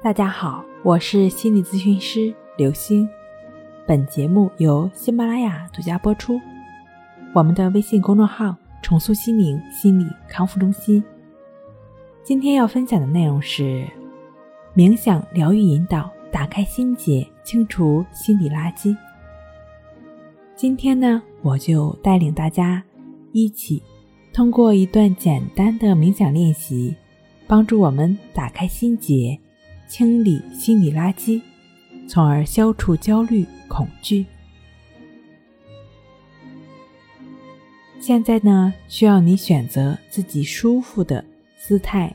大家好，我是心理咨询师刘星。本节目由喜马拉雅独家播出。我们的微信公众号“重塑心灵心理康复中心”。今天要分享的内容是冥想疗愈引导，打开心结，清除心理垃圾。今天呢，我就带领大家一起通过一段简单的冥想练习，帮助我们打开心结。清理心理垃圾，从而消除焦虑、恐惧。现在呢，需要你选择自己舒服的姿态，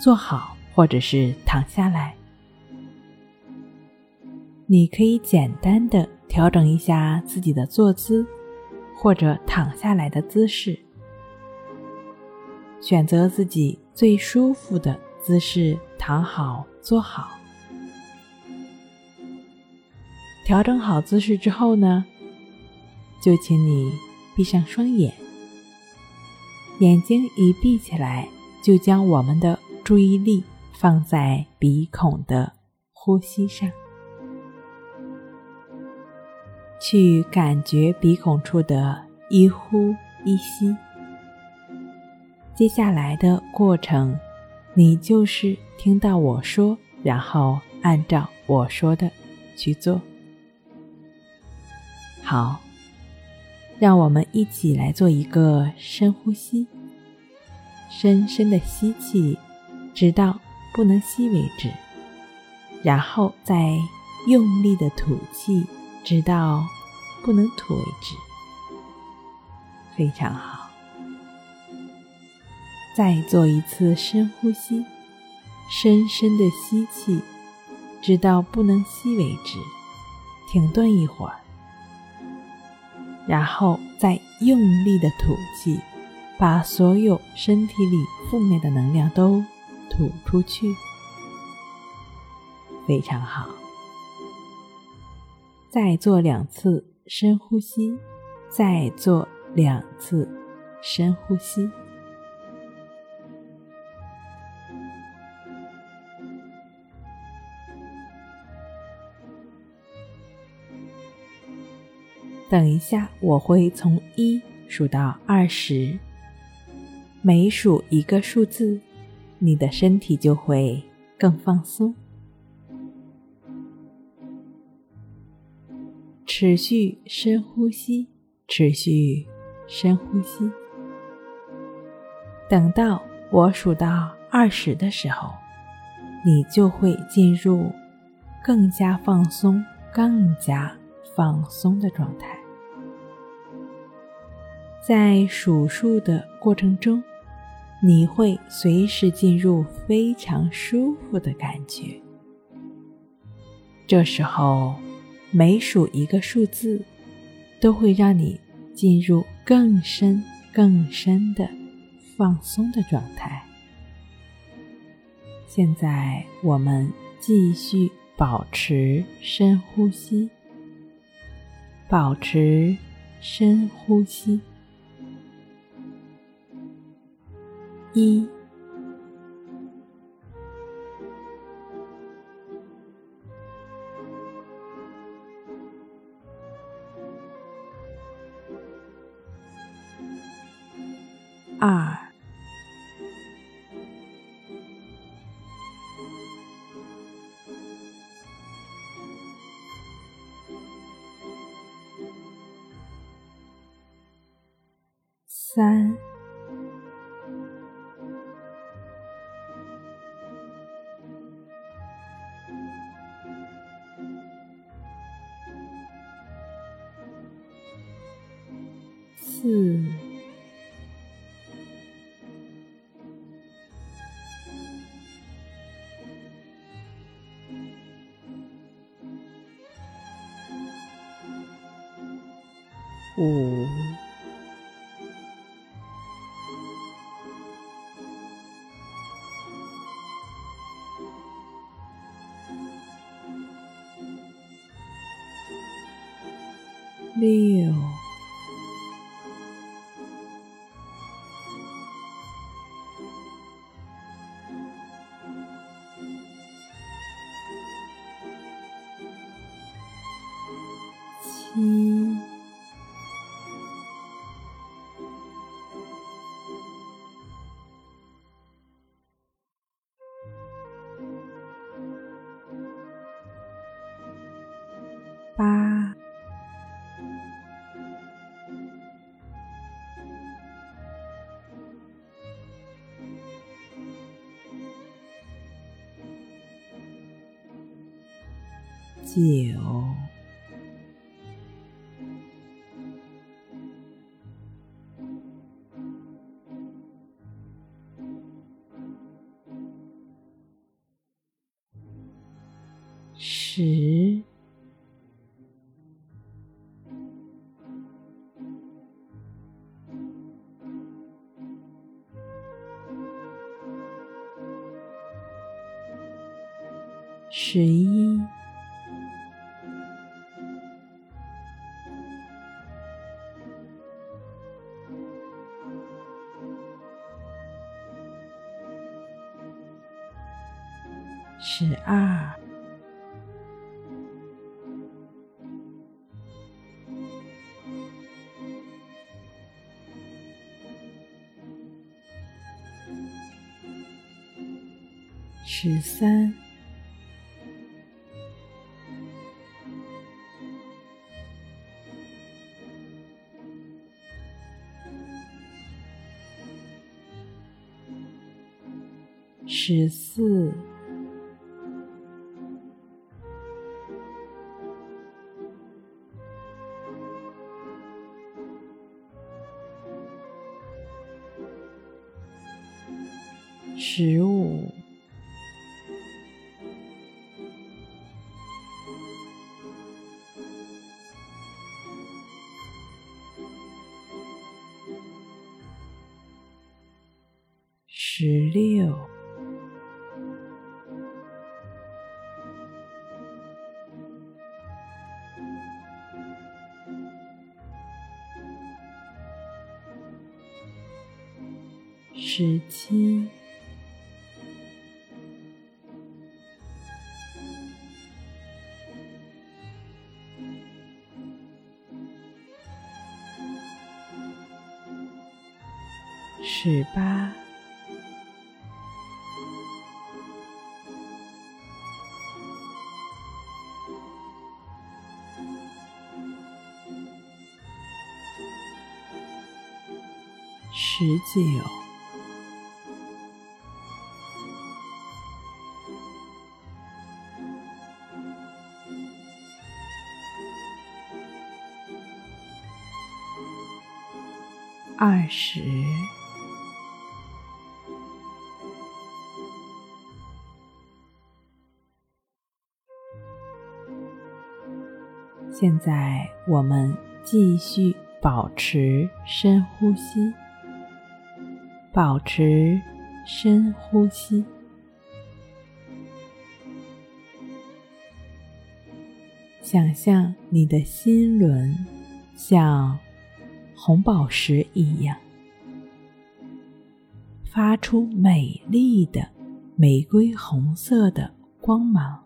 坐好或者是躺下来。你可以简单的调整一下自己的坐姿，或者躺下来的姿势，选择自己最舒服的姿势，躺好。坐好，调整好姿势之后呢，就请你闭上双眼。眼睛一闭起来，就将我们的注意力放在鼻孔的呼吸上，去感觉鼻孔处的一呼一吸。接下来的过程。你就是听到我说，然后按照我说的去做。好，让我们一起来做一个深呼吸，深深的吸气，直到不能吸为止，然后再用力的吐气，直到不能吐为止。非常好。再做一次深呼吸，深深的吸气，直到不能吸为止，停顿一会儿，然后再用力的吐气，把所有身体里负面的能量都吐出去。非常好。再做两次深呼吸，再做两次深呼吸。等一下，我会从一数到二十，每数一个数字，你的身体就会更放松。持续深呼吸，持续深呼吸。等到我数到二十的时候，你就会进入更加放松、更加放松的状态。在数数的过程中，你会随时进入非常舒服的感觉。这时候，每数一个数字，都会让你进入更深、更深的放松的状态。现在，我们继续保持深呼吸，保持深呼吸。一、二、四、五、一八。九。十一，十二，十三。十四，十五，十六。十七，十八，十九。十，现在我们继续保持深呼吸，保持深呼吸，想象你的心轮像。红宝石一样，发出美丽的玫瑰红色的光芒。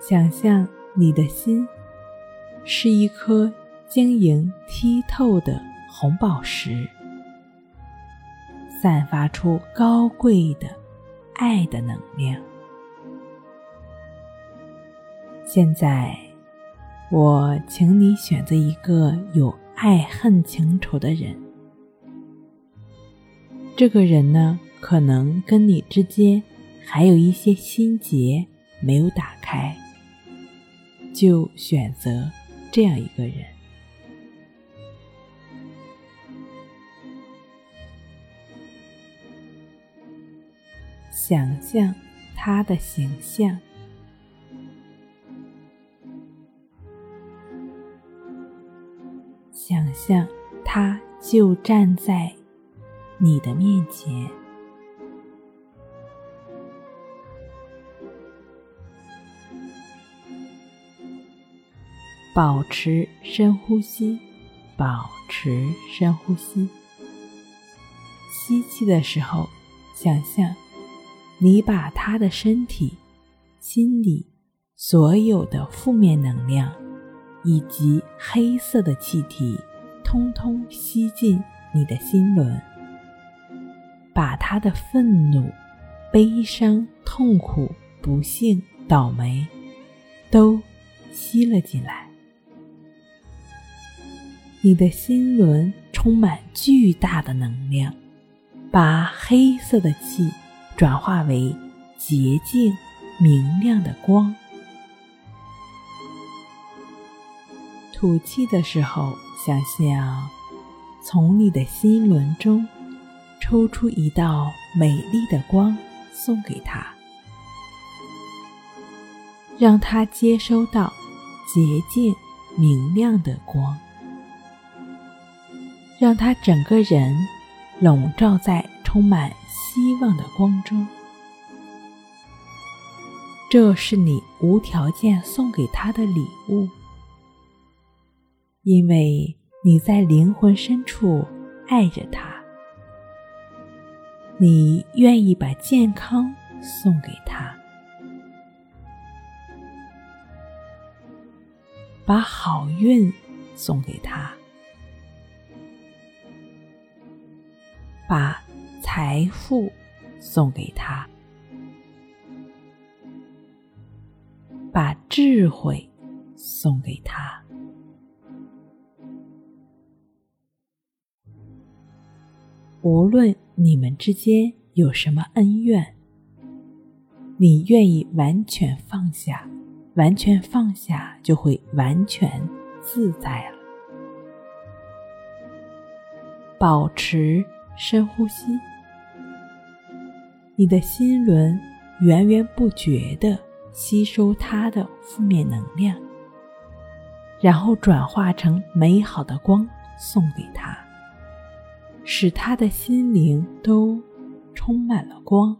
想象你的心是一颗晶莹剔透的红宝石，散发出高贵的爱的能量。现在。我请你选择一个有爱恨情仇的人。这个人呢，可能跟你之间还有一些心结没有打开，就选择这样一个人。想象他的形象。就站在你的面前，保持深呼吸，保持深呼吸。吸气的时候，想象你把他的身体、心里所有的负面能量。以及黑色的气体，通通吸进你的心轮，把他的愤怒、悲伤、痛苦、不幸、倒霉，都吸了进来。你的心轮充满巨大的能量，把黑色的气转化为洁净、明亮的光。吐气的时候，想象从你的心轮中抽出一道美丽的光，送给他，让他接收到洁净明亮的光，让他整个人笼罩在充满希望的光中。这是你无条件送给他的礼物，因为你在灵魂深处爱着他，你愿意把健康送给他，把好运送给他，把财富送给他。把智慧送给他。无论你们之间有什么恩怨，你愿意完全放下，完全放下就会完全自在了。保持深呼吸，你的心轮源源不绝的。吸收它的负面能量，然后转化成美好的光送给他，使他的心灵都充满了光。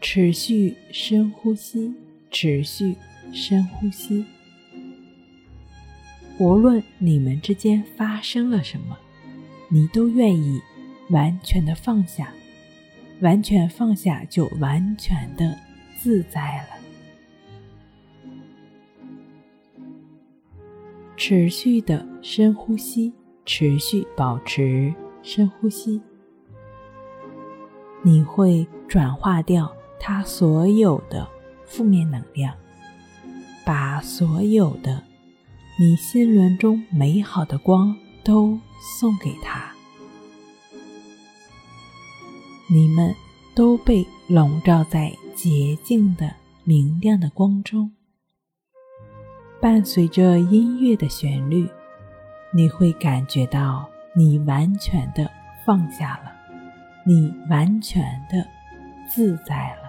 持续深呼吸，持续深呼吸。无论你们之间发生了什么，你都愿意完全的放下。完全放下，就完全的自在了。持续的深呼吸，持续保持深呼吸，你会转化掉它所有的负面能量，把所有的你心轮中美好的光都送给他。你们都被笼罩在洁净的、明亮的光中。伴随着音乐的旋律，你会感觉到你完全的放下了，你完全的自在了。